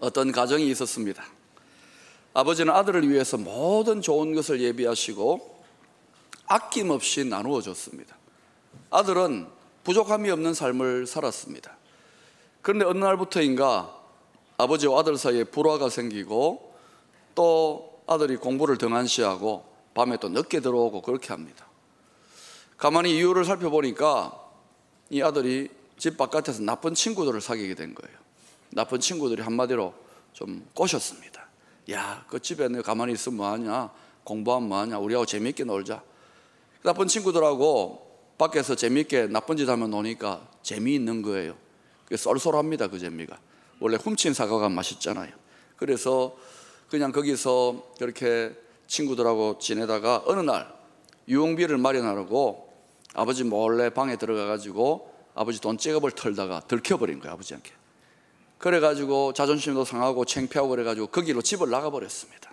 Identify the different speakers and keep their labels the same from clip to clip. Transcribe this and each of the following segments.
Speaker 1: 어떤 가정이 있었습니다. 아버지는 아들을 위해서 모든 좋은 것을 예비하시고 아낌없이 나누어 줬습니다. 아들은 부족함이 없는 삶을 살았습니다. 그런데 어느 날부터인가 아버지와 아들 사이에 불화가 생기고 또 아들이 공부를 등한시하고 밤에 또 늦게 들어오고 그렇게 합니다. 가만히 이유를 살펴보니까 이 아들이 집 바깥에서 나쁜 친구들을 사귀게 된 거예요. 나쁜 친구들이 한마디로 좀 꼬셨습니다. 야, 그 집에 너 가만히 있으면 뭐하냐? 공부하면 뭐하냐? 우리하고 재미있게 놀자. 나쁜 친구들하고 밖에서 재미있게 나쁜 짓 하면 노니까 재미있는 거예요. 그게 쏠쏠합니다, 그 재미가. 원래 훔친 사과가 맛있잖아요. 그래서 그냥 거기서 그렇게 친구들하고 지내다가 어느 날 유흥비를 마련하려고 아버지 몰래 방에 들어가 가지고 아버지 돈 째갑을 털다가 들켜버린 거예요 아버지한테 그래가지고 자존심도 상하고 창피하고 그래가지고 거기로 집을 나가버렸습니다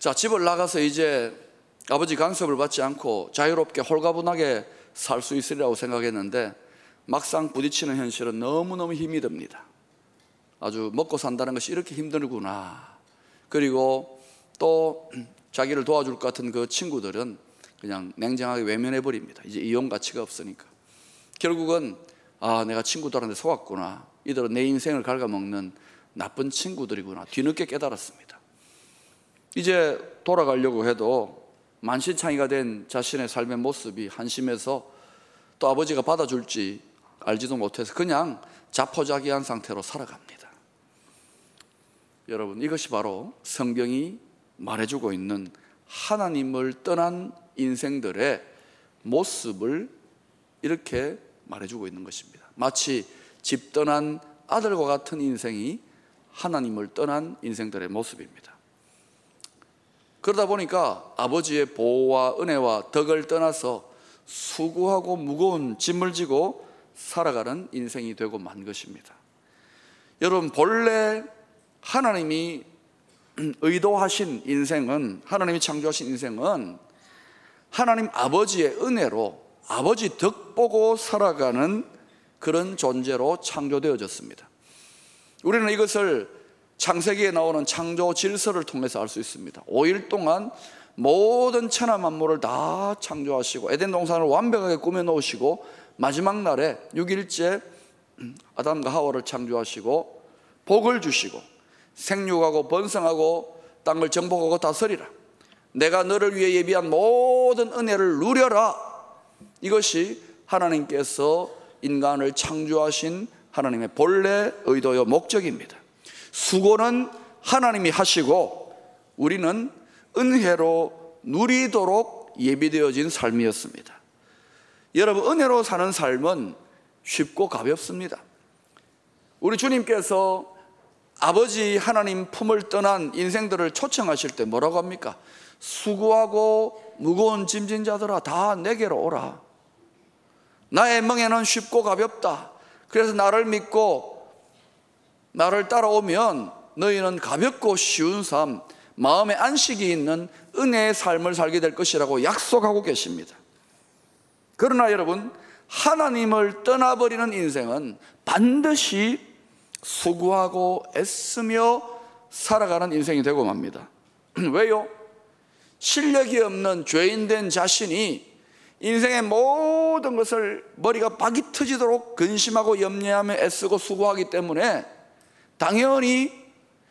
Speaker 1: 자 집을 나가서 이제 아버지 간섭을 받지 않고 자유롭게 홀가분하게 살 수 있으리라고 생각했는데 막상 부딪히는 현실은 너무너무 힘이 듭니다 아주 먹고 산다는 것이 이렇게 힘들구나 그리고 또 자기를 도와줄 것 같은 그 친구들은 그냥 냉정하게 외면해 버립니다. 이제 이용 가치가 없으니까. 결국은 아, 내가 친구들한테 속았구나. 이들은 내 인생을 갉아먹는 나쁜 친구들이구나. 뒤늦게 깨달았습니다. 이제 돌아가려고 해도 만신창이가 된 자신의 삶의 모습이 한심해서 또 아버지가 받아줄지 알지도 못해서 그냥 자포자기한 상태로 살아갑니다. 여러분, 이것이 바로 성경이 말해주고 있는 하나님을 떠난 인생들의 모습을 이렇게 말해주고 있는 것입니다. 마치 집 떠난 아들과 같은 인생이 하나님을 떠난 인생들의 모습입니다. 그러다 보니까 아버지의 보호와 은혜와 덕을 떠나서 수고하고 무거운 짐을 지고 살아가는 인생이 되고 만 것입니다. 여러분, 본래 하나님이 의도하신 인생은, 하나님이 창조하신 인생은 하나님 아버지의 은혜로 아버지 덕 보고 살아가는 그런 존재로 창조되어졌습니다. 우리는 이것을 창세기에 나오는 창조 질서를 통해서 알 수 있습니다. 5일 동안 모든 천하 만물을 다 창조하시고 에덴 동산을 완벽하게 꾸며 놓으시고 마지막 날에 6일째 아담과 하와를 창조하시고 복을 주시고 생육하고 번성하고 땅을 정복하고 다스리라. 내가 너를 위해 예비한 모든 은혜를 누려라. 이것이 하나님께서 인간을 창조하신 하나님의 본래 의도요 목적입니다. 수고는 하나님이 하시고 우리는 은혜로 누리도록 예비되어진 삶이었습니다. 여러분, 은혜로 사는 삶은 쉽고 가볍습니다. 우리 주님께서 아버지 하나님 품을 떠난 인생들을 초청하실 때 뭐라고 합니까? 수고하고 무거운 짐진 자들아 다 내게로 오라. 나의 멍에는 쉽고 가볍다. 그래서 나를 믿고 나를 따라오면 너희는 가볍고 쉬운 삶, 마음의 안식이 있는 은혜의 삶을 살게 될 것이라고 약속하고 계십니다. 그러나 여러분, 하나님을 떠나버리는 인생은 반드시 수고하고 애쓰며 살아가는 인생이 되고 맙니다. 왜요? 실력이 없는 죄인 된 자신이 인생의 모든 것을 머리가 박이 터지도록 근심하고 염려하며 애쓰고 수고하기 때문에 당연히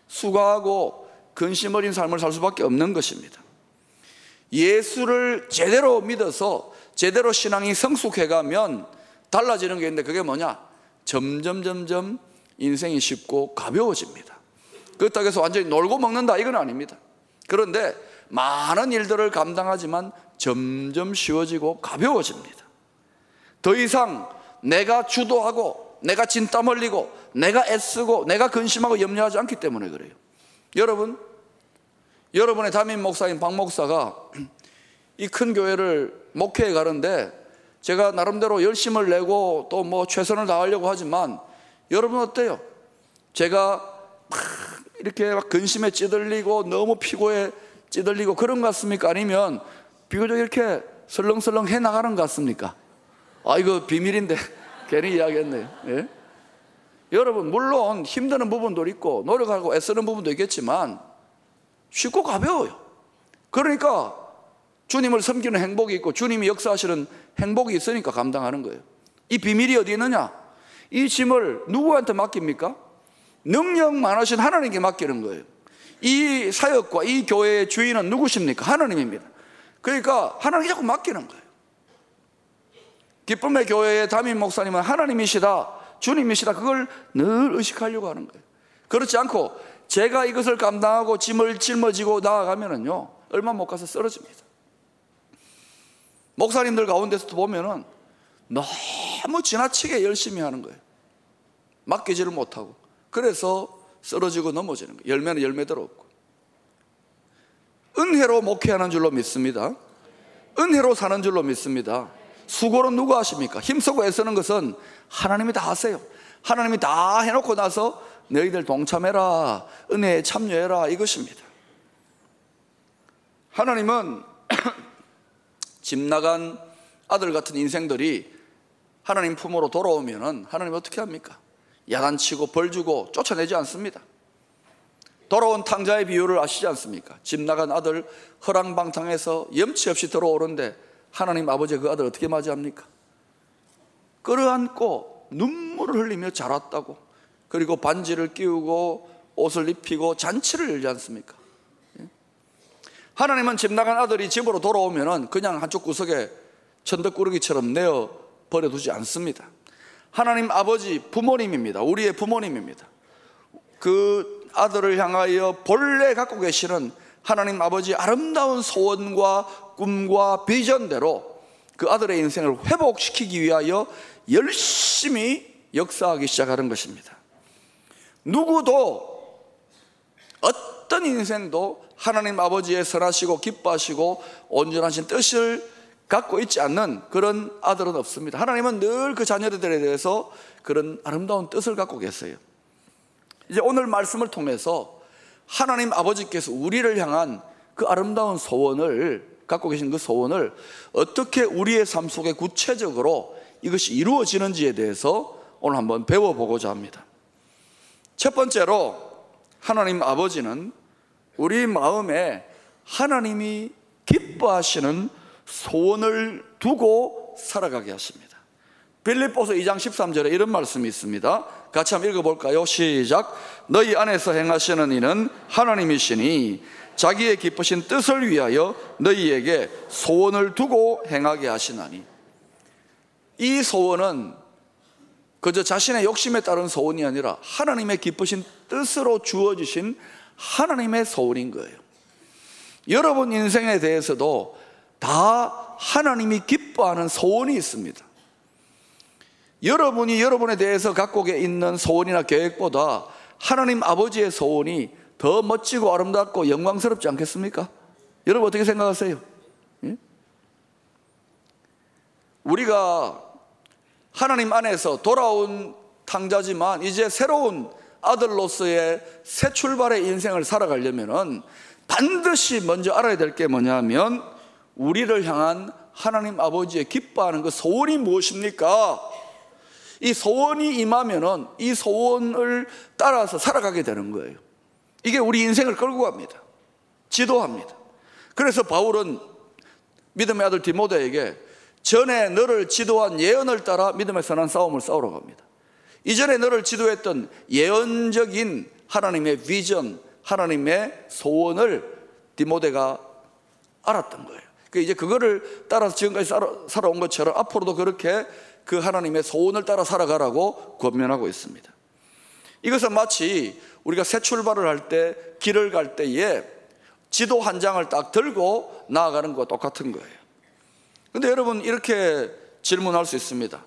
Speaker 1: 수고하고 근심 어린 삶을 살 수밖에 없는 것입니다. 예수를 제대로 믿어서 제대로 신앙이 성숙해 가면 달라지는 게 있는데 그게 뭐냐? 점점 점점 인생이 쉽고 가벼워집니다. 그렇다고 해서 완전히 놀고 먹는다 이건 아닙니다. 그런데 많은 일들을 감당하지만 점점 쉬워지고 가벼워집니다. 더 이상 내가 주도하고 내가 진땀 흘리고 내가 애쓰고 내가 근심하고 염려하지 않기 때문에 그래요. 여러분, 여러분의 담임 목사인 박 목사가 이 큰 교회를 목회해 가는데 제가 나름대로 열심을 내고 또 뭐 최선을 다하려고 하지만 여러분 어때요? 제가 막 이렇게 막 근심에 찌들리고 너무 피고에 찌들리고 그런 것 같습니까? 아니면 비교적 이렇게 설렁설렁 해 나가는 것 같습니까? 아, 이거 비밀인데 괜히 이야기했네요. 예? 여러분 물론 힘드는 부분도 있고 노력하고 애쓰는 부분도 있겠지만 쉽고 가벼워요. 그러니까 주님을 섬기는 행복이 있고 주님이 역사하시는 행복이 있으니까 감당하는 거예요. 이 비밀이 어디 있느냐? 이 짐을 누구한테 맡깁니까? 능력 많으신 하나님께 맡기는 거예요. 이 사역과 이 교회의 주인은 누구십니까? 하나님입니다. 그러니까 하나님께 자꾸 맡기는 거예요. 기쁨의 교회의 담임 목사님은 하나님이시다, 주님이시다, 그걸 늘 의식하려고 하는 거예요. 그렇지 않고 제가 이것을 감당하고 짐을 짊어지고 나아가면은요, 얼마 못 가서 쓰러집니다. 목사님들 가운데서도 보면은 너무 지나치게 열심히 하는 거예요. 맡기지를 못하고. 그래서 쓰러지고 넘어지는 거예요. 열매는 열매대로 없고. 은혜로 목회하는 줄로 믿습니다. 은혜로 사는 줄로 믿습니다. 수고는 누가 하십니까? 힘쓰고 애쓰는 것은 하나님이 다 하세요. 하나님이 다 해놓고 나서 너희들 동참해라. 은혜에 참여해라. 이것입니다. 하나님은 집 나간 아들 같은 인생들이 하나님 품으로 돌아오면은 하나님 어떻게 합니까? 야단치고 벌 주고 쫓아내지 않습니다. 돌아온 탕자의 비유를 아시지 않습니까? 집 나간 아들 허랑방탕해서 염치 없이 들어오는데 하나님 아버지 그 아들 어떻게 맞이합니까? 끌어안고 눈물을 흘리며 자랐다고 그리고 반지를 끼우고 옷을 입히고 잔치를 열지 않습니까? 예? 하나님은 집 나간 아들이 집으로 돌아오면 그냥 한쪽 구석에 천덕꾸러기처럼 내어 버려두지 않습니다. 하나님 아버지 부모님입니다. 우리의 부모님입니다. 그 아들을 향하여 본래 갖고 계시는 하나님 아버지 아름다운 소원과 꿈과 비전대로 그 아들의 인생을 회복시키기 위하여 열심히 역사하기 시작하는 것입니다. 누구도 어떤 인생도 하나님 아버지의 선하시고 기뻐하시고 온전하신 뜻을 갖고 있지 않는 그런 아들은 없습니다. 하나님은 늘 그 자녀들에 대해서 그런 아름다운 뜻을 갖고 계세요. 이제 오늘 말씀을 통해서 하나님 아버지께서 우리를 향한 그 아름다운 소원을 갖고 계신 그 소원을 어떻게 우리의 삶 속에 구체적으로 이것이 이루어지는지에 대해서 오늘 한번 배워보고자 합니다. 첫 번째로 하나님 아버지는 우리 마음에 하나님이 기뻐하시는 소원을 두고 살아가게 하십니다. 빌립보서 2장 13절에 이런 말씀이 있습니다. 같이 한번 읽어볼까요? 시작. 너희 안에서 행하시는 이는 하나님이시니 자기의 기쁘신 뜻을 위하여 너희에게 소원을 두고 행하게 하시나니. 이 소원은 그저 자신의 욕심에 따른 소원이 아니라 하나님의 기쁘신 뜻으로 주어지신 하나님의 소원인 거예요. 여러분 인생에 대해서도 다 하나님이 기뻐하는 소원이 있습니다. 여러분이 여러분에 대해서 갖고 있는 소원이나 계획보다 하나님 아버지의 소원이 더 멋지고 아름답고 영광스럽지 않겠습니까? 여러분 어떻게 생각하세요? 예? 우리가 하나님 안에서 돌아온 탕자지만 이제 새로운 아들로서의 새 출발의 인생을 살아가려면 반드시 먼저 알아야 될 게 뭐냐면 우리를 향한 하나님 아버지의 기뻐하는 그 소원이 무엇입니까? 이 소원이 임하면은 이 소원을 따라서 살아가게 되는 거예요. 이게 우리 인생을 끌고 갑니다. 지도합니다. 그래서 바울은 믿음의 아들 디모데에게 전에 너를 지도한 예언을 따라 믿음의 선한 싸움을 싸우러 갑니다. 이전에 너를 지도했던 예언적인 하나님의 비전, 하나님의 소원을 디모데가 알았던 거예요. 그 이제 그거를 따라서 지금까지 살아, 온 것처럼 앞으로도 그렇게 그 하나님의 소원을 따라 살아가라고 권면하고 있습니다. 이것은 마치 우리가 새 출발을 할 때 길을 갈 때에 지도 한 장을 딱 들고 나아가는 것과 똑같은 거예요. 근데 여러분 이렇게 질문할 수 있습니다.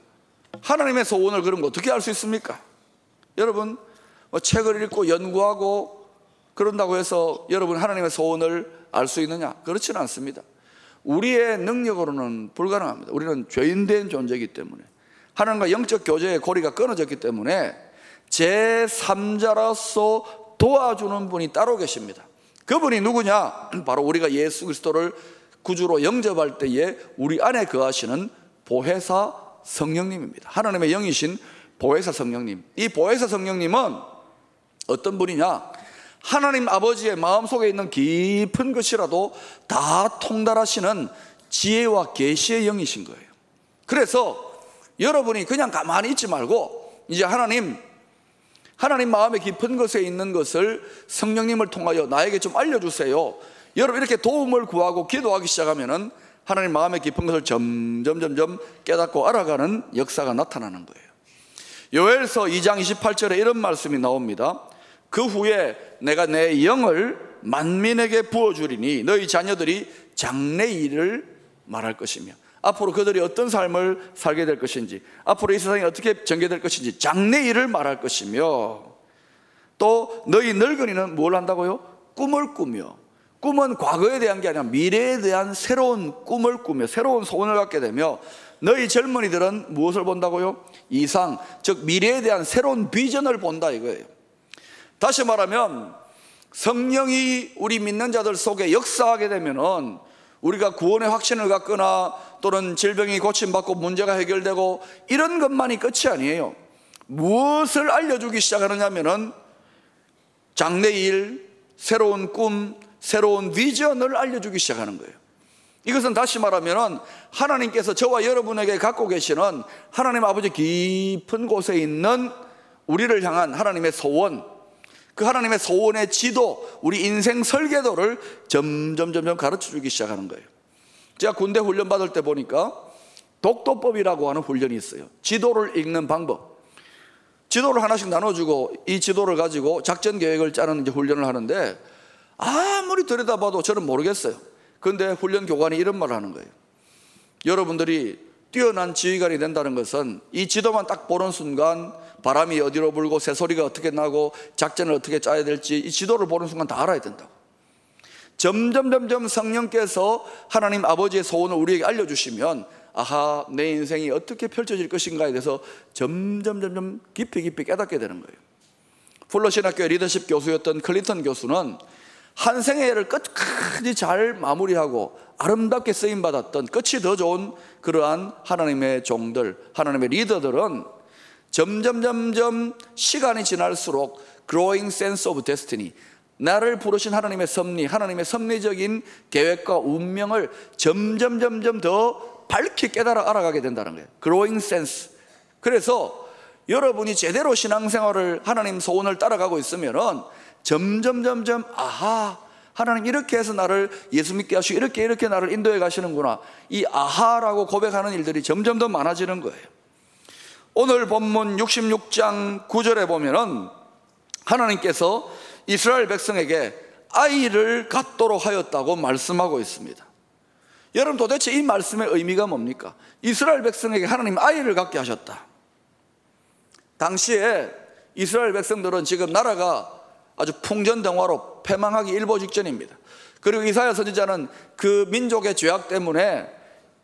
Speaker 1: 하나님의 소원을 그런 거 어떻게 알 수 있습니까? 여러분 뭐 책을 읽고 연구하고 그런다고 해서 여러분 하나님의 소원을 알 수 있느냐? 그렇지는 않습니다. 우리의 능력으로는 불가능합니다. 우리는 죄인된 존재이기 때문에 하나님과 영적 교제의 고리가 끊어졌기 때문에 제3자로서 도와주는 분이 따로 계십니다. 그분이 누구냐? 바로 우리가 예수 그리스도를 구주로 영접할 때에 우리 안에 거하시는 보혜사 성령님입니다. 하나님의 영이신 보혜사 성령님. 이 보혜사 성령님은 어떤 분이냐? 하나님 아버지의 마음속에 있는 깊은 것이라도 다 통달하시는 지혜와 계시의 영이신 거예요. 그래서 여러분이 그냥 가만히 있지 말고 이제 하나님 하나님 마음의 깊은 것에 있는 것을 성령님을 통하여 나에게 좀 알려주세요. 여러분 이렇게 도움을 구하고 기도하기 시작하면은 하나님 마음의 깊은 것을 점점 점점 깨닫고 알아가는 역사가 나타나는 거예요. 요엘서 2장 28절에 이런 말씀이 나옵니다. 그 후에 내가 내 영을 만민에게 부어 주리니 너희 자녀들이 장래 일을 말할 것이며 앞으로 그들이 어떤 삶을 살게 될 것인지 앞으로 이 세상이 어떻게 전개될 것인지 장래 일을 말할 것이며 또 너희 늙은이는 뭘 한다고요? 꿈을 꾸며 꿈은 과거에 대한 게 아니라 미래에 대한 새로운 꿈을 꾸며 새로운 소원을 갖게 되며 너희 젊은이들은 무엇을 본다고요? 이상, 즉 미래에 대한 새로운 비전을 본다 이거예요. 다시 말하면 성령이 우리 믿는 자들 속에 역사하게 되면은 우리가 구원의 확신을 갖거나 또는 질병이 고침받고 문제가 해결되고 이런 것만이 끝이 아니에요. 무엇을 알려주기 시작하느냐면은 장래일, 새로운 꿈, 새로운 비전을 알려주기 시작하는 거예요. 이것은 다시 말하면은 하나님께서 저와 여러분에게 갖고 계시는 하나님 아버지 깊은 곳에 있는 우리를 향한 하나님의 소원, 그 하나님의 소원의 지도, 우리 인생 설계도를 점점 점점 가르쳐 주기 시작하는 거예요. 제가 군대 훈련 받을 때 보니까 독도법이라고 하는 훈련이 있어요. 지도를 읽는 방법. 지도를 하나씩 나눠주고 이 지도를 가지고 작전 계획을 짜는 이제 훈련을 하는데 아무리 들여다봐도 저는 모르겠어요. 그런데 훈련 교관이 이런 말을 하는 거예요. 여러분들이 뛰어난 지휘관이 된다는 것은 이 지도만 딱 보는 순간 바람이 어디로 불고 새소리가 어떻게 나고 작전을 어떻게 짜야 될지 이 지도를 보는 순간 다 알아야 된다고. 점점 점점 성령께서 하나님 아버지의 소원을 우리에게 알려주시면 아하 내 인생이 어떻게 펼쳐질 것인가에 대해서 점점 점점 깊이 깊이 깨닫게 되는 거예요. 풀러 신학교 리더십 교수였던 클린턴 교수는 한 생애를 끝까지 잘 마무리하고 아름답게 쓰임 받았던 끝이 더 좋은 그러한 하나님의 종들, 하나님의 리더들은 점점 점점 시간이 지날수록 growing sense of destiny 나를 부르신 하나님의 섭리, 하나님의 섭리적인 계획과 운명을 점점 점점 더 밝게 깨달아 알아가게 된다는 거예요. growing sense. 그래서 여러분이 제대로 신앙생활을 하나님 소원을 따라가고 있으면은 점점 점점 아하 하나님 이렇게 해서 나를 예수 믿게 하시고 이렇게 이렇게 나를 인도해 가시는구나. 이 아하라고 고백하는 일들이 점점 더 많아지는 거예요. 오늘 본문 66장 9절에 보면은 하나님께서 이스라엘 백성에게 아이를 갖도록 하였다고 말씀하고 있습니다. 여러분 도대체 이 말씀의 의미가 뭡니까? 이스라엘 백성에게 하나님 아이를 갖게 하셨다. 당시에 이스라엘 백성들은 지금 나라가 아주 풍전등화로 패망하기 일보 직전입니다. 그리고 이사야 선지자는 그 민족의 죄악 때문에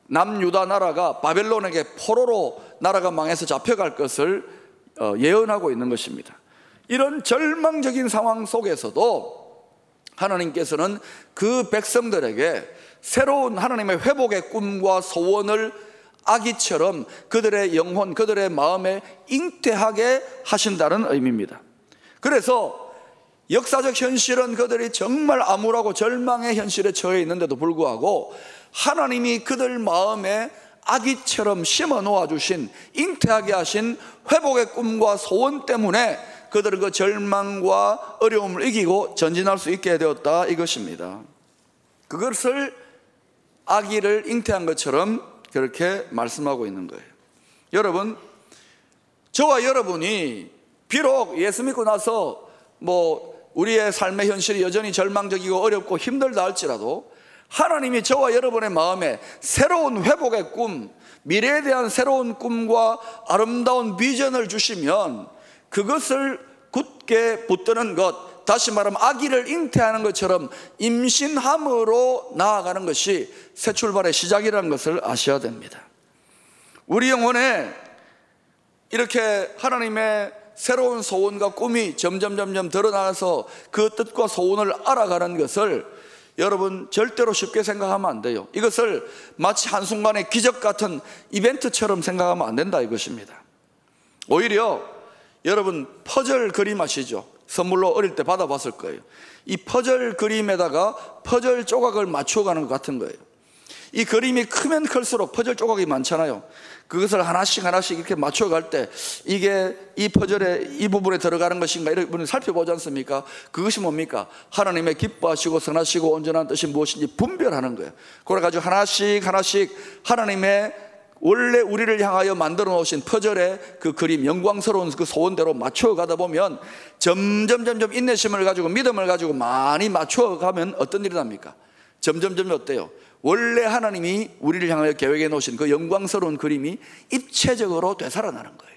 Speaker 1: 남유다 나라가 바벨론에게 포로로 나라가 망해서 잡혀갈 것을 어, 예언하고 있는 것입니다. 이런 절망적인 상황 속에서도 하나님께서는 그 백성들에게 새로운 하나님의 회복의 꿈과 소원을 아기처럼 그들의 영혼, 그들의 마음에 잉태하게 하신다는 의미입니다. 그래서 역사적 현실은 그들이 정말 암울하고 절망의 현실에 처해 있는데도 불구하고 하나님이 그들 마음에 아기처럼 심어 놓아 주신 잉태하게 하신 회복의 꿈과 소원 때문에 그들은 그 절망과 어려움을 이기고 전진할 수 있게 되었다 이것입니다. 그것을 아기를 잉태한 것처럼 그렇게 말씀하고 있는 거예요. 여러분, 저와 여러분이 비록 예수 믿고 나서 뭐 우리의 삶의 현실이 여전히 절망적이고 어렵고 힘들다 할지라도 하나님이 저와 여러분의 마음에 새로운 회복의 꿈, 미래에 대한 새로운 꿈과 아름다운 비전을 주시면 그것을 굳게 붙드는 것, 다시 말하면 아기를 잉태하는 것처럼 임신함으로 나아가는 것이 새 출발의 시작이라는 것을 아셔야 됩니다. 우리 영혼에 이렇게 하나님의 새로운 소원과 꿈이 점점 점점 드러나서 그 뜻과 소원을 알아가는 것을 여러분 절대로 쉽게 생각하면 안 돼요. 이것을 마치 한순간의 기적 같은 이벤트처럼 생각하면 안 된다 이것입니다. 오히려 여러분 퍼즐 그림 아시죠? 선물로 어릴 때 받아봤을 거예요. 이 퍼즐 그림에다가 퍼즐 조각을 맞춰가는 것 같은 거예요. 이 그림이 크면 클수록 퍼즐 조각이 많잖아요. 그것을 하나씩 하나씩 이렇게 맞춰갈 때 이게 이 퍼즐에 이 부분에 들어가는 것인가 이런 부분을 살펴보지 않습니까? 그것이 뭡니까? 하나님의 기뻐하시고 선하시고 온전한 뜻이 무엇인지 분별하는 거예요. 그래가지고 하나씩 하나씩 하나님의 원래 우리를 향하여 만들어 놓으신 퍼즐의 그 그림, 영광스러운 그 소원대로 맞춰가다 보면 점점 점점 인내심을 가지고 믿음을 가지고 많이 맞춰가면 어떤 일이 납니까? 점점 점점 어때요? 원래 하나님이 우리를 향하여 계획해 놓으신 그 영광스러운 그림이 입체적으로 되살아나는 거예요.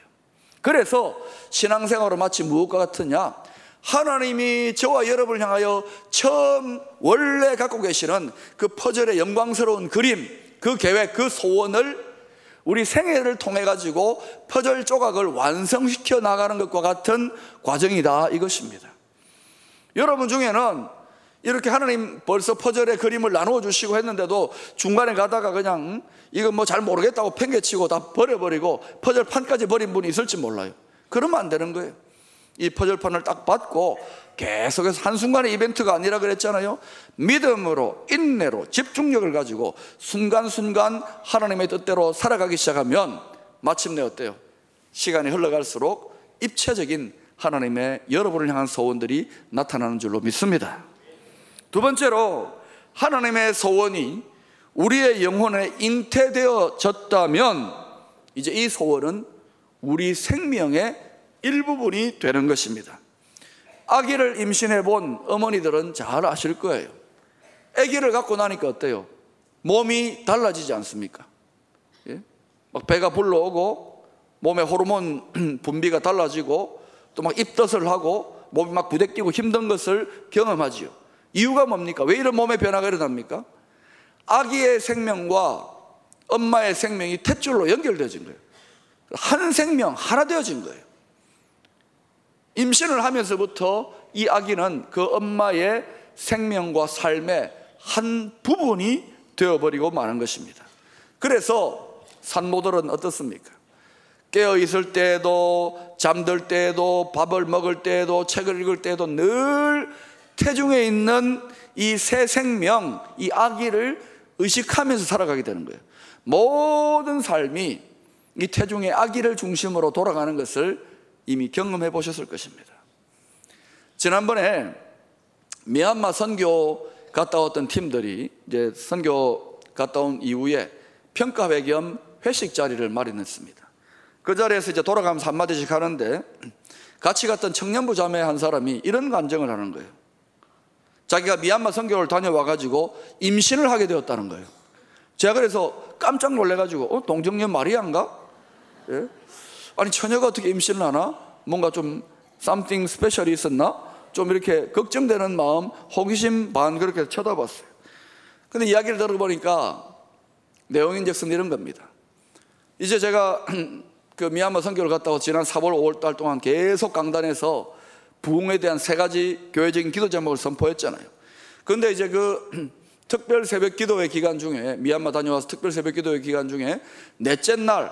Speaker 1: 그래서 신앙생활은 마치 무엇과 같으냐? 하나님이 저와 여러분을 향하여 처음 원래 갖고 계시는 그 퍼즐의 영광스러운 그림, 그 계획, 그 소원을 우리 생애를 통해 가지고 퍼즐 조각을 완성시켜 나가는 것과 같은 과정이다 이것입니다. 여러분 중에는 이렇게 하나님 벌써 퍼즐의 그림을 나누어 주시고 했는데도 중간에 가다가 그냥 이거 뭐잘 모르겠다고 팽개치고 다 버려버리고 퍼즐판까지 버린 분이 있을지 몰라요. 그러면 안 되는 거예요. 이 퍼즐판을 딱 받고 계속해서 한순간의 이벤트가 아니라 그랬잖아요. 믿음으로, 인내로, 집중력을 가지고 순간순간 하나님의 뜻대로 살아가기 시작하면 마침내 어때요? 시간이 흘러갈수록 입체적인 하나님의 여러분을 향한 소원들이 나타나는 줄로 믿습니다. 두 번째로 하나님의 소원이 우리의 영혼에 잉태되어졌다면 이제 이 소원은 우리 생명의 일부분이 되는 것입니다. 아기를 임신해 본 어머니들은 잘 아실 거예요. 아기를 갖고 나니까 어때요? 몸이 달라지지 않습니까? 예? 막 배가 불러오고 몸의 호르몬 분비가 달라지고 또 막 입덧을 하고 몸이 막 부대끼고 힘든 것을 경험하지요. 이유가 뭡니까? 왜 이런 몸의 변화가 일어납니까? 아기의 생명과 엄마의 생명이 탯줄로 연결되어진 거예요. 한 생명, 하나 되어진 거예요. 임신을 하면서부터 이 아기는 그 엄마의 생명과 삶의 한 부분이 되어버리고 마는 것입니다. 그래서 산모들은 어떻습니까? 깨어 있을 때에도 잠들 때에도 밥을 먹을 때에도 책을 읽을 때에도 늘 태중에 있는 이 새 생명, 이 아기를 의식하면서 살아가게 되는 거예요. 모든 삶이 이 태중의 아기를 중심으로 돌아가는 것을 이미 경험해 보셨을 것입니다. 지난번에 미얀마 선교 갔다 왔던 팀들이 이제 선교 갔다 온 이후에 평가회 겸 회식 자리를 마련했습니다. 그 자리에서 이제 돌아가면서 한마디씩 하는데 같이 갔던 청년부 자매 한 사람이 이런 간증을 하는 거예요. 자기가 미얀마 선교를 다녀와 가지고 임신을 하게 되었다는 거예요. 제가 그래서 깜짝 놀래 가지고 어 동정녀 마리아인가? 예? 아니 처녀가 어떻게 임신을 하나? 뭔가 좀 something 스페셜이 있었나? 좀 이렇게 걱정되는 마음, 호기심 반 그렇게 쳐다봤어요. 근데 이야기를 들어보니까 내용인즉슨 이런 겁니다. 이제 제가 그 미얀마 선교를 갔다 와 지난 4월, 5월 달 동안 계속 강단에서 부흥에 대한 세 가지 교회적인 기도 제목을 선포했잖아요. 그런데 이제 그 특별 새벽 기도회 기간 중에 미얀마 다녀와서 특별 새벽 기도회 기간 중에 넷째 날,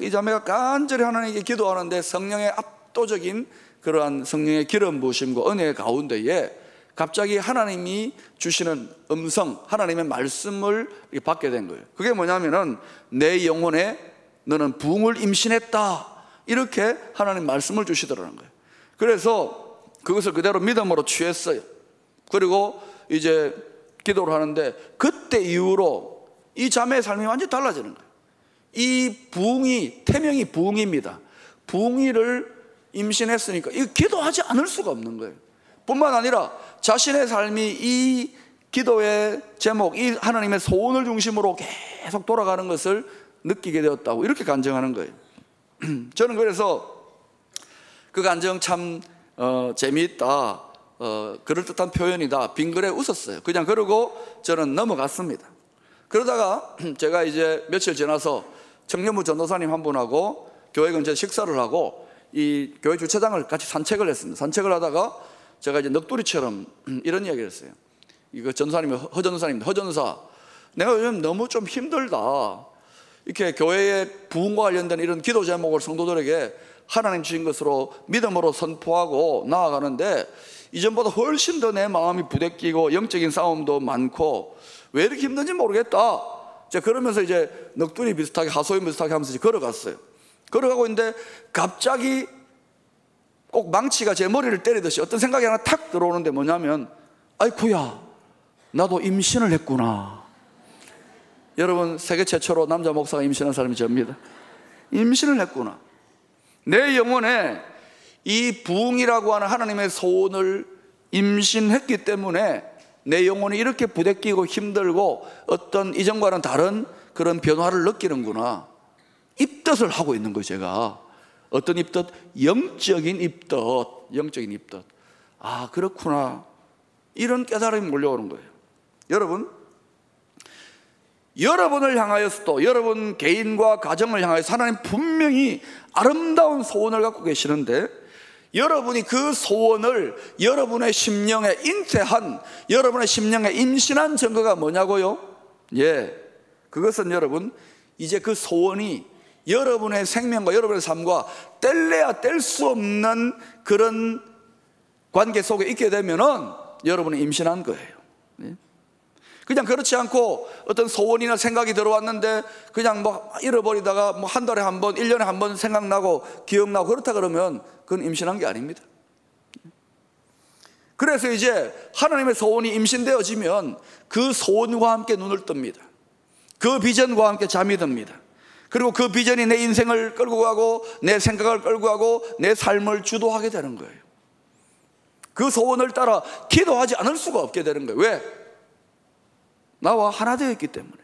Speaker 1: 이 자매가 간절히 하나님께 기도하는데 성령의 압도적인 그러한 성령의 기름 부으심과 은혜 가운데에 갑자기 하나님이 주시는 음성, 하나님의 말씀을 받게 된 거예요. 그게 뭐냐면은 내 영혼에 너는 부흥을 임신했다. 이렇게 하나님 말씀을 주시더라는 거예요. 그래서 그것을 그대로 믿음으로 취했어요. 그리고 이제 기도를 하는데 그때 이후로 이 자매의 삶이 완전히 달라지는 거예요. 이 부흥이 태명이 부흥입니다. 부흥이를 임신했으니까 이 기도하지 않을 수가 없는 거예요. 뿐만 아니라 자신의 삶이 이 기도의 제목, 이 하나님의 소원을 중심으로 계속 돌아가는 것을 느끼게 되었다고 이렇게 간증하는 거예요. 저는 그래서 그 간증 참 어, 재미있다. 어, 그럴듯한 표현이다. 빙글에 웃었어요. 그냥 그러고 저는 넘어갔습니다. 그러다가 제가 이제 며칠 지나서 청년부 전도사님 한 분하고 교회 근처에 식사를 하고 이 교회 주차장을 같이 산책을 했습니다. 산책을 하다가 제가 이제 넋두리처럼 이런 이야기를 했어요. 이거 전사님이 허전사님, 허전사. 내가 요즘 너무 좀 힘들다. 이렇게 교회의 부흥과 관련된 이런 기도 제목을 성도들에게 하나님 주신 것으로 믿음으로 선포하고 나아가는데 이전보다 훨씬 더 내 마음이 부대끼고 영적인 싸움도 많고 왜 이렇게 힘든지 모르겠다. 자, 그러면서 이제 넋두리 비슷하게 하소연 비슷하게 하면서 이제 걸어갔어요. 걸어가고 있는데 갑자기 꼭 망치가 제 머리를 때리듯이 어떤 생각이 하나 탁 들어오는데 뭐냐면 아이쿠야 나도 임신을 했구나. 여러분 세계 최초로 남자 목사가 임신한 사람이 접니다. 임신을 했구나. 내 영혼에 이 부흥이라고 하는 하나님의 소원을 임신했기 때문에 내 영혼이 이렇게 부대끼고 힘들고 어떤 이전과는 다른 그런 변화를 느끼는구나. 입덧을 하고 있는 거예요, 제가. 어떤 입덧? 영적인 입덧. 영적인 입덧. 아, 그렇구나. 이런 깨달음이 몰려오는 거예요. 여러분, 여러분을 향하여서도 여러분 개인과 가정을 향하여서 하나님 분명히 아름다운 소원을 갖고 계시는데 여러분이 그 소원을 여러분의 심령에 잉태한 여러분의 심령에 임신한 증거가 뭐냐고요? 예. 그것은 여러분 이제 그 소원이 여러분의 생명과 여러분의 삶과 뗄래야 뗄 수 없는 그런 관계 속에 있게 되면은 여러분이 임신한 거예요. 예? 그냥 그렇지 않고 어떤 소원이나 생각이 들어왔는데 그냥 뭐 잃어버리다가 뭐 한 달에 한 번, 1년에 한 번 생각나고 기억나고 그렇다 그러면 그건 임신한 게 아닙니다. 그래서 이제 하나님의 소원이 임신되어지면 그 소원과 함께 눈을 뜹니다. 그 비전과 함께 잠이 듭니다. 그리고 그 비전이 내 인생을 끌고 가고 내 생각을 끌고 가고 내 삶을 주도하게 되는 거예요. 그 소원을 따라 기도하지 않을 수가 없게 되는 거예요. 왜? 나와 하나 되어 있기 때문에.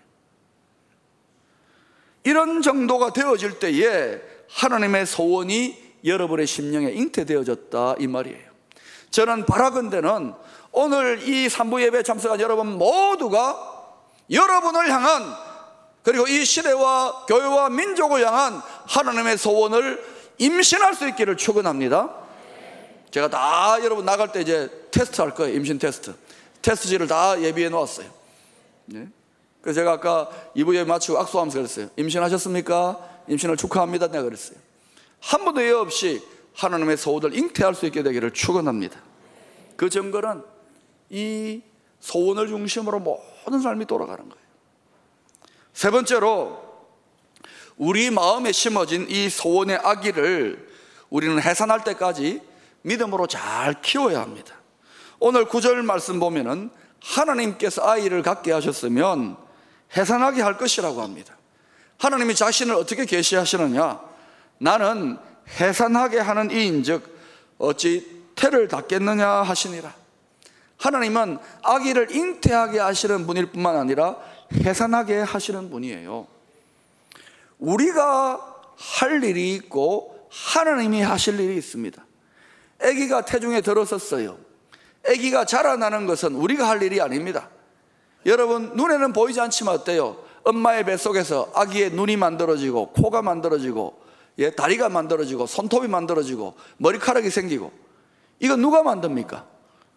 Speaker 1: 이런 정도가 되어질 때에 하나님의 소원이 여러분의 심령에 잉태되어졌다 이 말이에요. 저는 바라건대는 오늘 이 산부 예배 참석한 여러분 모두가 여러분을 향한 그리고 이 시대와 교회와 민족을 향한 하나님의 소원을 임신할 수 있기를 축원합니다. 제가 다 여러분 나갈 때 이제 테스트 할 거예요. 임신 테스트. 테스트지를 다 예비해 놓았어요. 네? 그래서 제가 아까 2부 예배 마치고 악수하면서 그랬어요. 임신하셨습니까? 임신을 축하합니다. 내가 그랬어요. 한 번도 예 없이 하나님의 소원을 잉태할 수 있게 되기를 축원합니다. 그 증거는 이 소원을 중심으로 모든 삶이 돌아가는 거예요. 세 번째로 우리 마음에 심어진 이 소원의 아기를 우리는 해산할 때까지 믿음으로 잘 키워야 합니다. 오늘 구절 말씀 보면은 하나님께서 아이를 갖게 하셨으면 해산하게 할 것이라고 합니다. 하나님이 자신을 어떻게 계시하시느냐? 나는 해산하게 하는 이인즉 어찌 태를 닫겠느냐 하시니라. 하나님은 아기를 잉태하게 하시는 분일 뿐만 아니라 해산하게 하시는 분이에요. 우리가 할 일이 있고 하나님이 하실 일이 있습니다. 아기가 태중에 들어섰어요. 아기가 자라나는 것은 우리가 할 일이 아닙니다. 여러분 눈에는 보이지 않지만 어때요? 엄마의 뱃속에서 아기의 눈이 만들어지고 코가 만들어지고 예, 다리가 만들어지고 손톱이 만들어지고 머리카락이 생기고 이거 누가 만듭니까?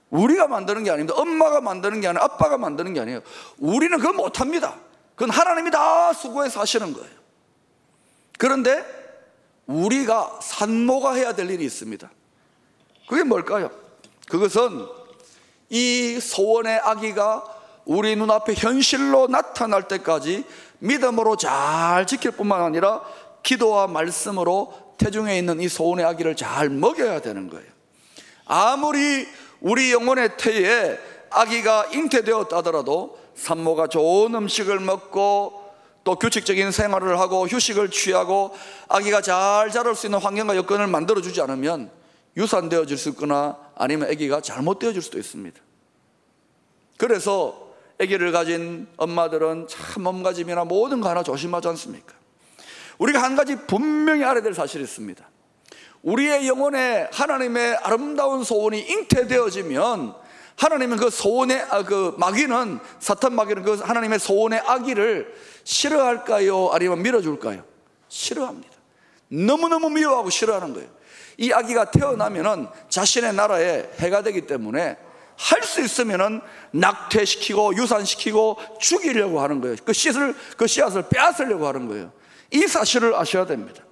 Speaker 1: 우리가 만드는 게 아닙니다. 엄마가 만드는 게 아니라 아빠가 만드는 게 아니에요. 우리는 그건 못합니다. 그건 하나님이 다 수고해서 하시는 거예요. 그런데 우리가 산모가 해야 될 일이 있습니다. 그게 뭘까요? 그것은 이 소원의 아기가 우리 눈앞에 현실로 나타날 때까지 믿음으로 잘 지킬 뿐만 아니라 기도와 말씀으로 태중에 있는 이 소원의 아기를 잘 먹여야 되는 거예요. 아무리 우리 영혼의 태에 아기가 잉태되었다 하더라도 산모가 좋은 음식을 먹고 또 규칙적인 생활을 하고 휴식을 취하고 아기가 잘 자랄 수 있는 환경과 여건을 만들어주지 않으면 유산되어질 수 있거나 아니면 아기가 잘못되어질 수도 있습니다. 그래서 아기를 가진 엄마들은 참 몸가짐이나 모든 거 하나 조심하지 않습니까? 우리가 한 가지 분명히 알아야 될 사실이 있습니다. 우리의 영혼에 하나님의 아름다운 소원이 잉태되어지면 하나님은 그 소원의 아, 그 마귀는 사탄 마귀는 그 하나님의 소원의 아기를 싫어할까요? 아니면 밀어줄까요? 싫어합니다. 너무너무 미워하고 싫어하는 거예요. 이 아기가 태어나면은 자신의 나라에 해가 되기 때문에 할 수 있으면은 낙태시키고 유산시키고 죽이려고 하는 거예요. 그 씨앗을 그 씨앗을 빼앗으려고 하는 거예요. 이 사실을 아셔야 됩니다.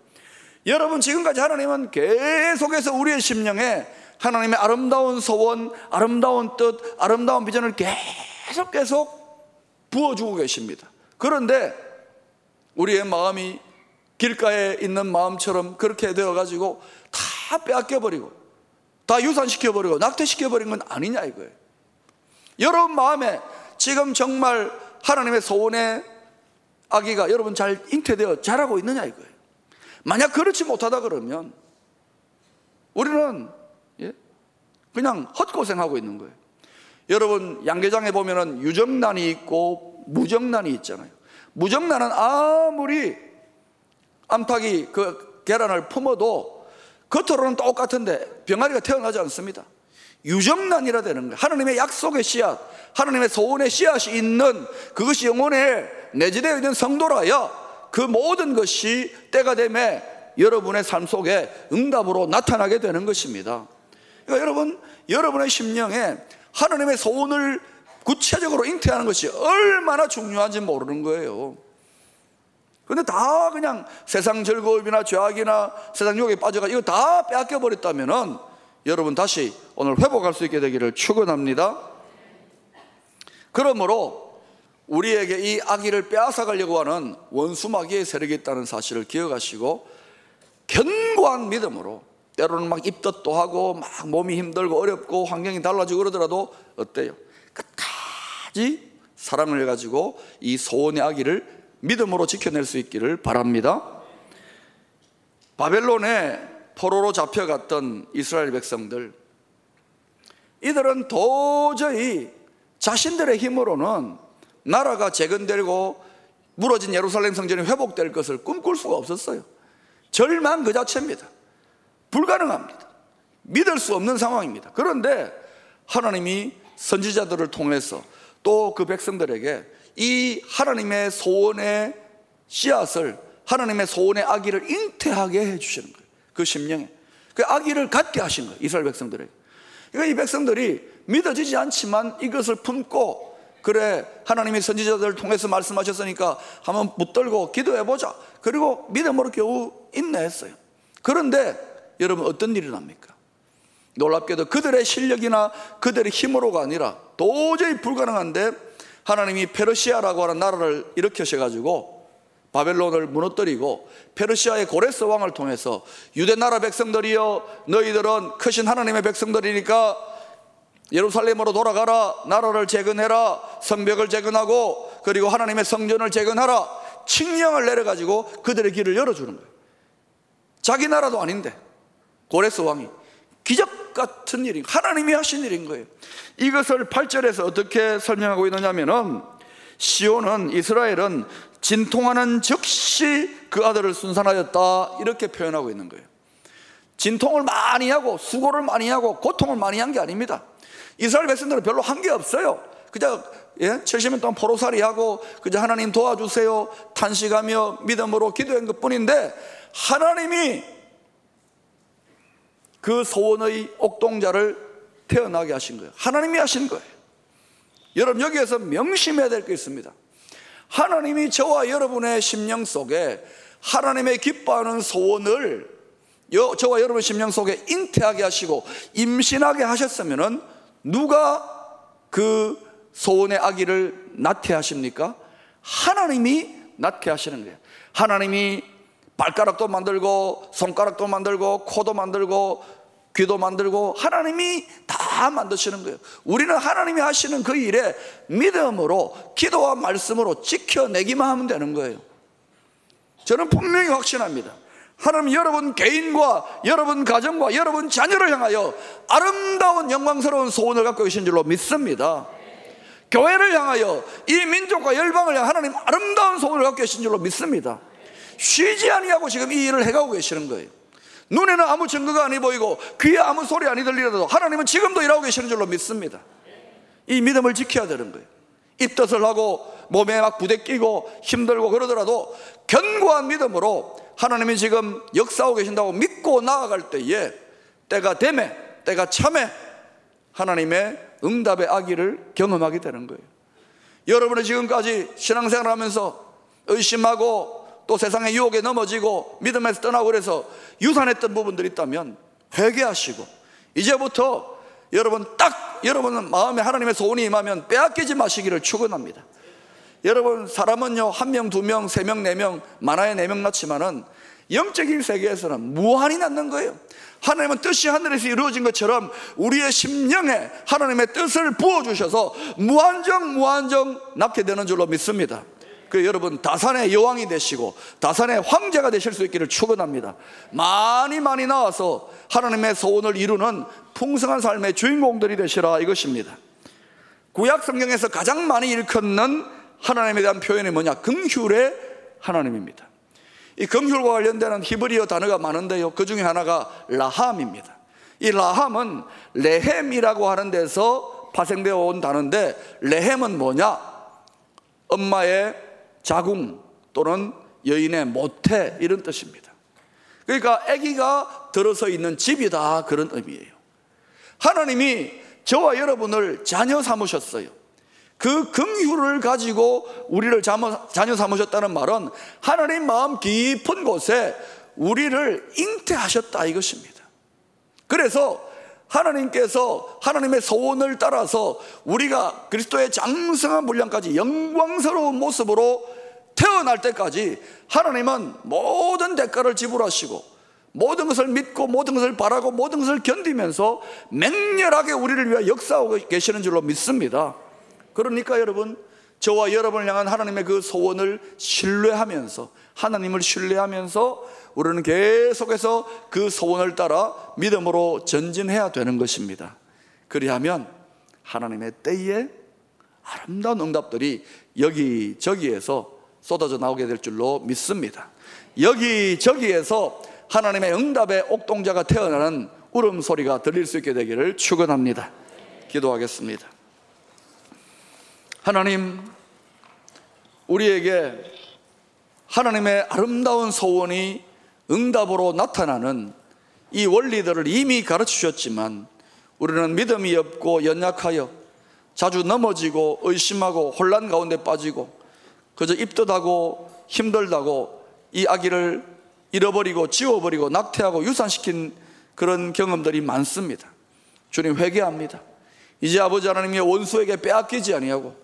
Speaker 1: 여러분 지금까지 하나님은 계속해서 우리의 심령에 하나님의 아름다운 소원, 아름다운 뜻, 아름다운 비전을 계속 계속 부어주고 계십니다. 그런데 우리의 마음이 길가에 있는 마음처럼 그렇게 되어가지고 다 빼앗겨버리고 다 유산시켜버리고 낙태시켜버린 건 아니냐 이거예요. 여러분 마음에 지금 정말 하나님의 소원의 아기가 여러분 잘 잉태되어 자라고 있느냐 이거예요. 만약 그렇지 못하다 그러면 우리는 예? 그냥 헛고생하고 있는 거예요. 여러분 양계장에 보면은 유정란이 있고 무정란이 있잖아요. 무정란은 아무리 암탉이 그 계란을 품어도 겉으로는 똑같은데 병아리가 태어나지 않습니다. 유정란이라 되는 거예요. 하나님의 약속의 씨앗, 하나님의 소원의 씨앗이 있는 그것이 영혼에 내재되어 있는 성도라야 그 모든 것이 때가 되매 여러분의 삶 속에 응답으로 나타나게 되는 것입니다. 그러니까 여러분, 여러분의 심령에 하나님의 소원을 구체적으로 잉태하는 것이 얼마나 중요한지 모르는 거예요. 근데 다 그냥 세상 즐거움이나 죄악이나 세상 욕에 빠져가 이거 다 빼앗겨 버렸다면은 여러분 다시 오늘 회복할 수 있게 되기를 축원합니다. 그러므로 우리에게 이 아기를 빼앗아 가려고 하는 원수 마귀의 세력이 있다는 사실을 기억하시고 견고한 믿음으로 때로는 막 입덧도 하고 막 몸이 힘들고 어렵고 환경이 달라지고 그러더라도 어때요? 끝까지 사랑을 가지고 이 소원의 아기를 믿음으로 지켜낼 수 있기를 바랍니다. 바벨론에 포로로 잡혀갔던 이스라엘 백성들, 이들은 도저히 자신들의 힘으로는 나라가 재건되고 무너진 예루살렘 성전이 회복될 것을 꿈꿀 수가 없었어요. 절망 그 자체입니다. 불가능합니다. 믿을 수 없는 상황입니다. 그런데 하나님이 선지자들을 통해서 또 그 백성들에게 이 하나님의 소원의 씨앗을 하나님의 소원의 아기를 잉태하게 해주시는 거예요. 그 심령에. 그 아기를 갖게 하신 거예요. 이스라엘 백성들에게. 그러니까 이 백성들이 믿어지지 않지만 이것을 품고 그래 하나님이 선지자들을 통해서 말씀하셨으니까 한번 붙들고 기도해보자. 그리고 믿음으로 겨우 인내했어요. 그런데 여러분 어떤 일이 납니까? 놀랍게도 그들의 실력이나 그들의 힘으로가 아니라 도저히 불가능한데 하나님이 페르시아라고 하는 나라를 일으켜셔가지고 바벨론을 무너뜨리고 페르시아의 고레스 왕을 통해서 유대 나라 백성들이여 너희들은 크신 하나님의 백성들이니까 예루살렘으로 돌아가라 나라를 재건해라 성벽을 재건하고 그리고 하나님의 성전을 재건하라 칙령을 내려가지고 그들의 길을 열어주는 거예요. 자기 나라도 아닌데 고레스 왕이 기적 같은 일인 하나님이 하신 일인 거예요. 이것을 8절에서 어떻게 설명하고 있느냐면은 시온은 이스라엘은 진통하는 즉시 그 아들을 순산하였다 이렇게 표현하고 있는 거예요. 진통을 많이 하고 수고를 많이 하고 고통을 많이 한 게 아닙니다. 이스라엘 백성들은 별로 한 게 없어요. 그저 예? 70년 동안 포로살이 하고 그저 하나님 도와주세요 탄식하며 믿음으로 기도한 것뿐인데 하나님이 그 소원의 옥동자를 태어나게 하신 거예요. 하나님이 하신 거예요. 여러분 여기에서 명심해야 될 게 있습니다. 하나님이 저와 여러분의 심령 속에 하나님의 기뻐하는 소원을 저와 여러분 심령 속에 잉태하게 하시고 임신하게 하셨으면은 누가 그 소원의 아기를 낳게 하십니까? 하나님이 낳게 하시는 거예요. 하나님이 발가락도 만들고 손가락도 만들고 코도 만들고 귀도 만들고 하나님이 다 만드시는 거예요. 우리는 하나님이 하시는 그 일에 믿음으로 기도와 말씀으로 지켜내기만 하면 되는 거예요. 저는 분명히 확신합니다. 하나님 여러분 개인과 여러분 가정과 여러분 자녀를 향하여 아름다운 영광스러운 소원을 갖고 계신 줄로 믿습니다. 교회를 향하여 이 민족과 열방을 향해 하나님 아름다운 소원을 갖고 계신 줄로 믿습니다. 쉬지 아니하고 지금 이 일을 해가고 계시는 거예요. 눈에는 아무 증거가 아니 보이고 귀에 아무 소리 아니 들리더라도 하나님은 지금도 일하고 계시는 줄로 믿습니다. 이 믿음을 지켜야 되는 거예요. 입덧을 하고 몸에 막 부대 끼고 힘들고 그러더라도 견고한 믿음으로 하나님이 지금 역사하고 계신다고 믿고 나아갈 때에 때가 되매 때가 참에 하나님의 응답의 아기를 경험하게 되는 거예요. 여러분이 지금까지 신앙생활 하면서 의심하고 또 세상의 유혹에 넘어지고 믿음에서 떠나고 그래서 유산했던 부분들이 있다면 회개하시고 이제부터 여러분 딱 여러분은 마음에 하나님의 소원이 임하면 빼앗기지 마시기를 축원합니다. 여러분 사람은요 한 명, 두 명, 세 명, 네 명, 많아야 네명 낳지만은 영적인 세계에서는 무한히 낳는 거예요. 하나님은 뜻이 하늘에서 이루어진 것처럼 우리의 심령에 하나님의 뜻을 부어주셔서 무한정 무한정 낳게 되는 줄로 믿습니다. 그 여러분 다산의 여왕이 되시고 다산의 황제가 되실 수 있기를 축원합니다. 많이 많이 나와서 하나님의 소원을 이루는 풍성한 삶의 주인공들이 되시라 이것입니다. 구약 성경에서 가장 많이 일컫는 하나님에 대한 표현이 뭐냐? 긍휼의 하나님입니다. 이 긍휼과 관련되는 히브리어 단어가 많은데요. 그 중에 하나가 라함입니다. 이 라함은 레헴이라고 하는 데서 파생되어 온 단어인데 레헴은 뭐냐? 엄마의 자궁 또는 여인의 모태 이런 뜻입니다. 그러니까 아기가 들어서 있는 집이다 그런 의미예요. 하나님이 저와 여러분을 자녀 삼으셨어요. 그 긍휼을 가지고 우리를 자녀 삼으셨다는 말은 하나님 마음 깊은 곳에 우리를 잉태하셨다 이것입니다. 그래서 하나님께서 하나님의 소원을 따라서 우리가 그리스도의 장성한 분량까지 영광스러운 모습으로 태어날 때까지 하나님은 모든 대가를 지불하시고 모든 것을 믿고 모든 것을 바라고 모든 것을 견디면서 맹렬하게 우리를 위해 역사하고 계시는 줄로 믿습니다. 그러니까 여러분 저와 여러분을 향한 하나님의 그 소원을 신뢰하면서 하나님을 신뢰하면서 우리는 계속해서 그 소원을 따라 믿음으로 전진해야 되는 것입니다. 그리하면 하나님의 때에 아름다운 응답들이 여기저기에서 쏟아져 나오게 될 줄로 믿습니다. 여기저기에서 하나님의 응답의 옥동자가 태어나는 울음소리가 들릴 수 있게 되기를 축원합니다. 기도하겠습니다. 하나님, 우리에게 하나님의 아름다운 소원이 응답으로 나타나는 이 원리들을 이미 가르쳐 주셨지만 우리는 믿음이 없고 연약하여 자주 넘어지고 의심하고 혼란 가운데 빠지고 그저 입덧하고 힘들다고 이 아기를 잃어버리고 지워버리고 낙태하고 유산시킨 그런 경험들이 많습니다. 주님 회개합니다. 이제 아버지 하나님의 원수에게 빼앗기지 아니하고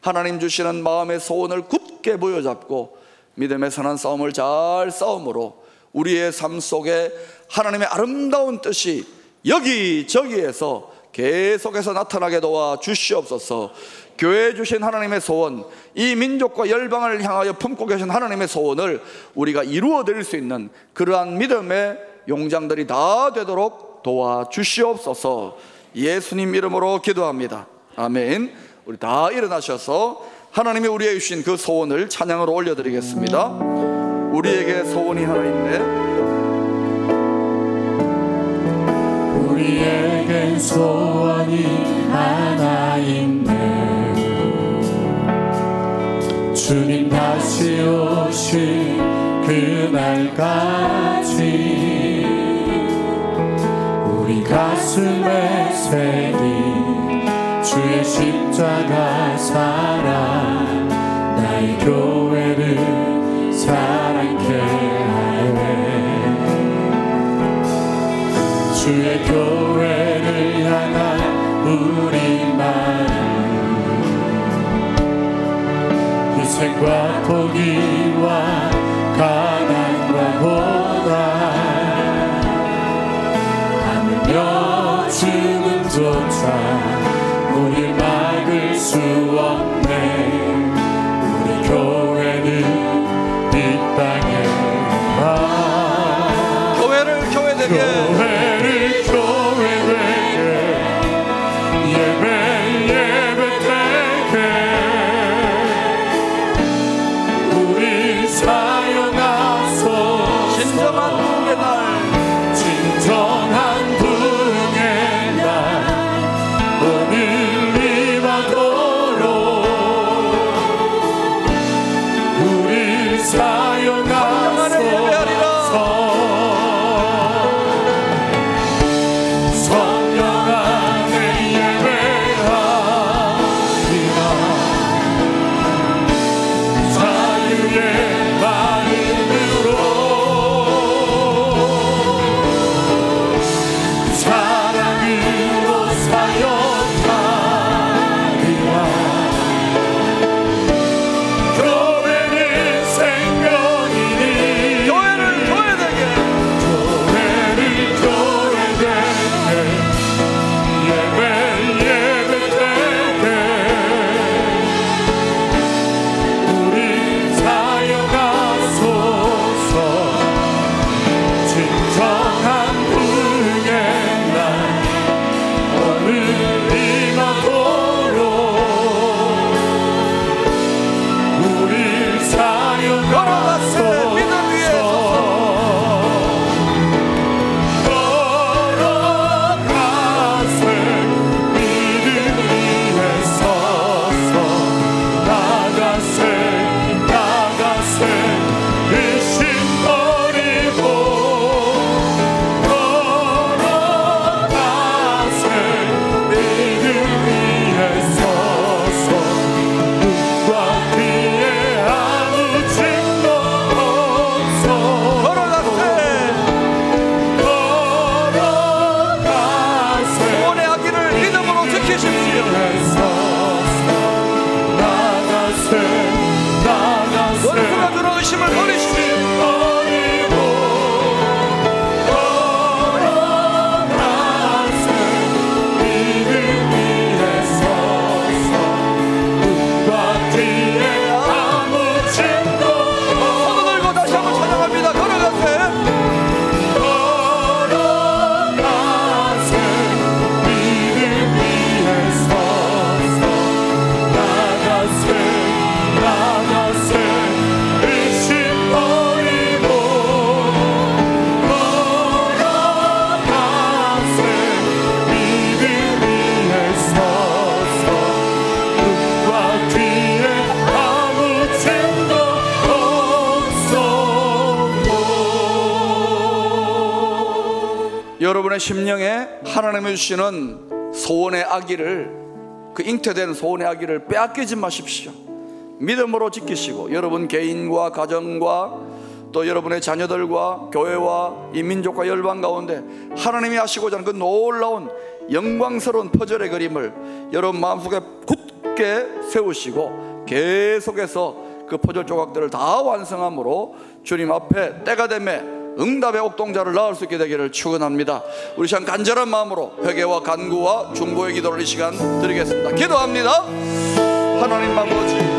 Speaker 1: 하나님 주시는 마음의 소원을 굳게 보여잡고 믿음의 선한 싸움을 잘 싸움으로 우리의 삶 속에 하나님의 아름다운 뜻이 여기 저기에서 계속해서 나타나게 도와 주시옵소서 교회 주신 하나님의 소원, 이 민족과 열방을 향하여 품고 계신 하나님의 소원을 우리가 이루어 드릴 수 있는 그러한 믿음의 용장들이 다 되도록 도와 주시옵소서 예수님 이름으로 기도합니다. 아멘. 우리 다 일어나셔서 하나님이 우리에게 주신 그 소원을 찬양으로 올려드리겠습니다. 우리에게 소원이 하나 있네.
Speaker 2: 우리에게 소원이 하나 있네. 다시 오실 그날까지 우리 가슴에 새긴 주의 십자가 사랑 나의 교회를 사랑케 하네. 주의 교회를 향한 우리 희생과 포기와 가난과 고난. 하물며 죽음조차 우리 막을 수 없네. 우리 교회는 이 땅에
Speaker 1: 아 교회를 교회되게 여러분의 심령에 하나님이 주시는 소원의 아기를 그 잉태된 소원의 아기를 빼앗기지 마십시오. 믿음으로 지키시고 여러분 개인과 가정과 또 여러분의 자녀들과 교회와 이 민족과 열방 가운데 하나님이 하시고자 하는 그 놀라운 영광스러운 퍼즐의 그림을 여러분 마음속에 굳게 세우시고 계속해서 그 퍼즐 조각들을 다 완성함으로 주님 앞에 때가 되매 응답의 옥동자를 낳을 수 있게 되기를 축원합니다. 우리 시간 간절한 마음으로 회개와 간구와 중보의 기도를 이 시간 드리겠습니다. 기도합니다. 하나님 아버지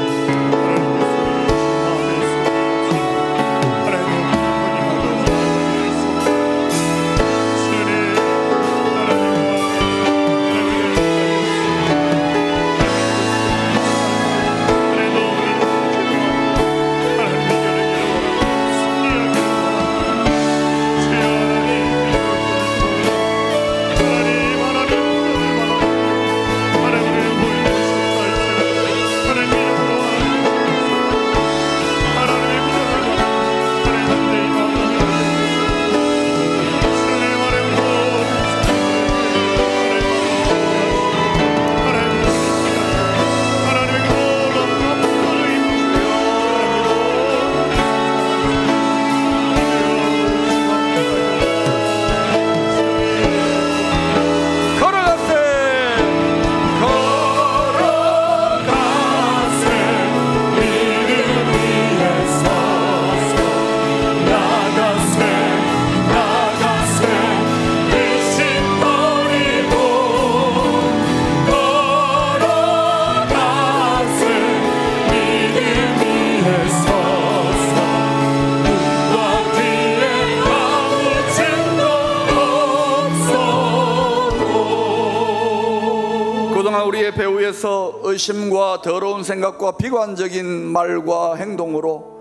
Speaker 1: 의심과 더러운 생각과 비관적인 말과 행동으로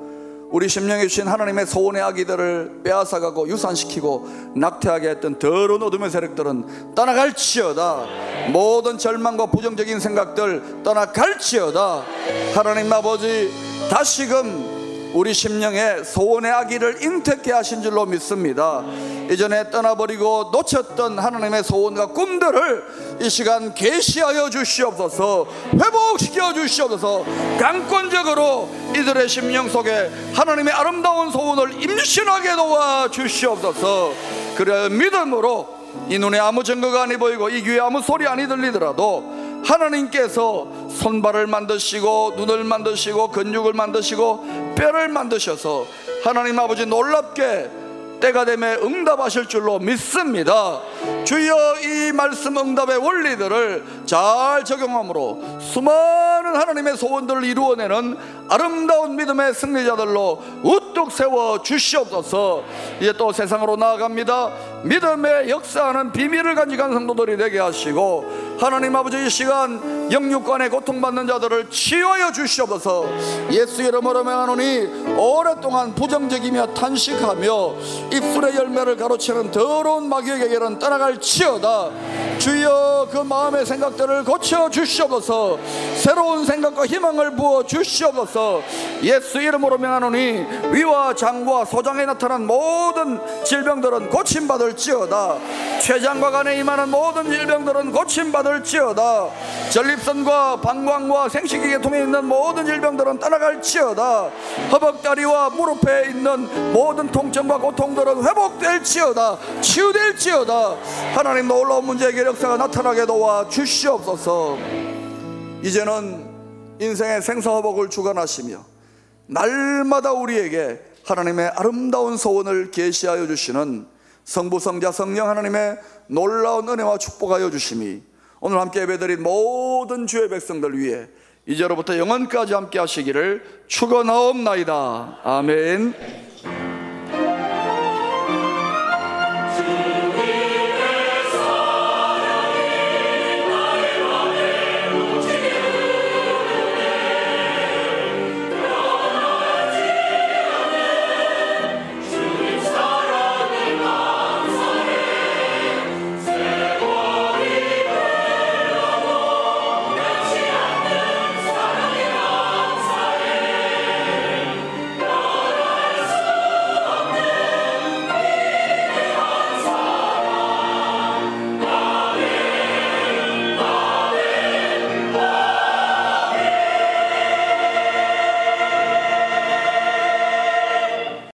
Speaker 1: 우리 심령에 주신 하나님의 소원의 아기들을 빼앗아가고 유산시키고 낙태하게 했던 더러운 어둠의 세력들은 떠나갈지어다. 모든 절망과 부정적인 생각들 떠나갈지어다. 하나님 아버지 다시금 우리 심령에 소원의 아기를 잉태케 하신 줄로 믿습니다. 이전에 떠나버리고 놓쳤던 하나님의 소원과 꿈들을 이 시간 계시하여 주시옵소서 회복시켜 주시옵소서 강권적으로 이들의 심령 속에 하나님의 아름다운 소원을 임신하게 도와 주시옵소서 그래 믿음으로 이 눈에 아무 증거가 아니 보이고 이 귀에 아무 소리 아니 들리더라도 하나님께서 손발을 만드시고 눈을 만드시고 근육을 만드시고 뼈를 만드셔서 하나님 아버지 놀랍게 때가 되면 응답하실 줄로 믿습니다. 주여 이 말씀 응답의 원리들을 잘 적용함으로 수많은 하나님의 소원들을 이루어내는 아름다운 믿음의 승리자들로 우뚝 세워 주시옵소서. 이제 또 세상으로 나아갑니다. 믿음의 역사하는 비밀을 간직한 성도들이 되게 하시고 하나님 아버지 이 시간 영육간에 고통받는 자들을 치유하여 주시옵소서 예수 이름으로 명하노니 오랫동안 부정적이며 탄식하며 입술의 열매를 가로채는 더러운 마귀에게는 떠나갈 치어다. 주여 그 마음의 생각들을 고쳐 주시옵소서. 새로운 생각과 희망을 부어 주시옵소서. 예수 이름으로 명하노니 위와 장과 소장에 나타난 모든 질병들은 고침받을지어다. 췌장과 간에 임하는 모든 질병들은 고침받을지어다. 전립선과 방광과 생식기 계통에 있는 모든 질병들은 떠나갈지어다. 허벅다리와 무릎에 있는 모든 통증과 고통들은 회복될지어다. 치유될지어다 하나님 놀라운 문제 해결 역사가 나타나게 도와 주시옵소서. 이제는 인생의 생사화복을 주관하시며 날마다 우리에게 하나님의 아름다운 소원을 계시하여 주시는 성부 성자 성령 하나님의 놀라운 은혜와 축복하여 주심이 오늘 함께 예배드린 모든 주의 백성들 위해 이제로부터 영원까지 함께 하시기를 축원하옵나이다. 아멘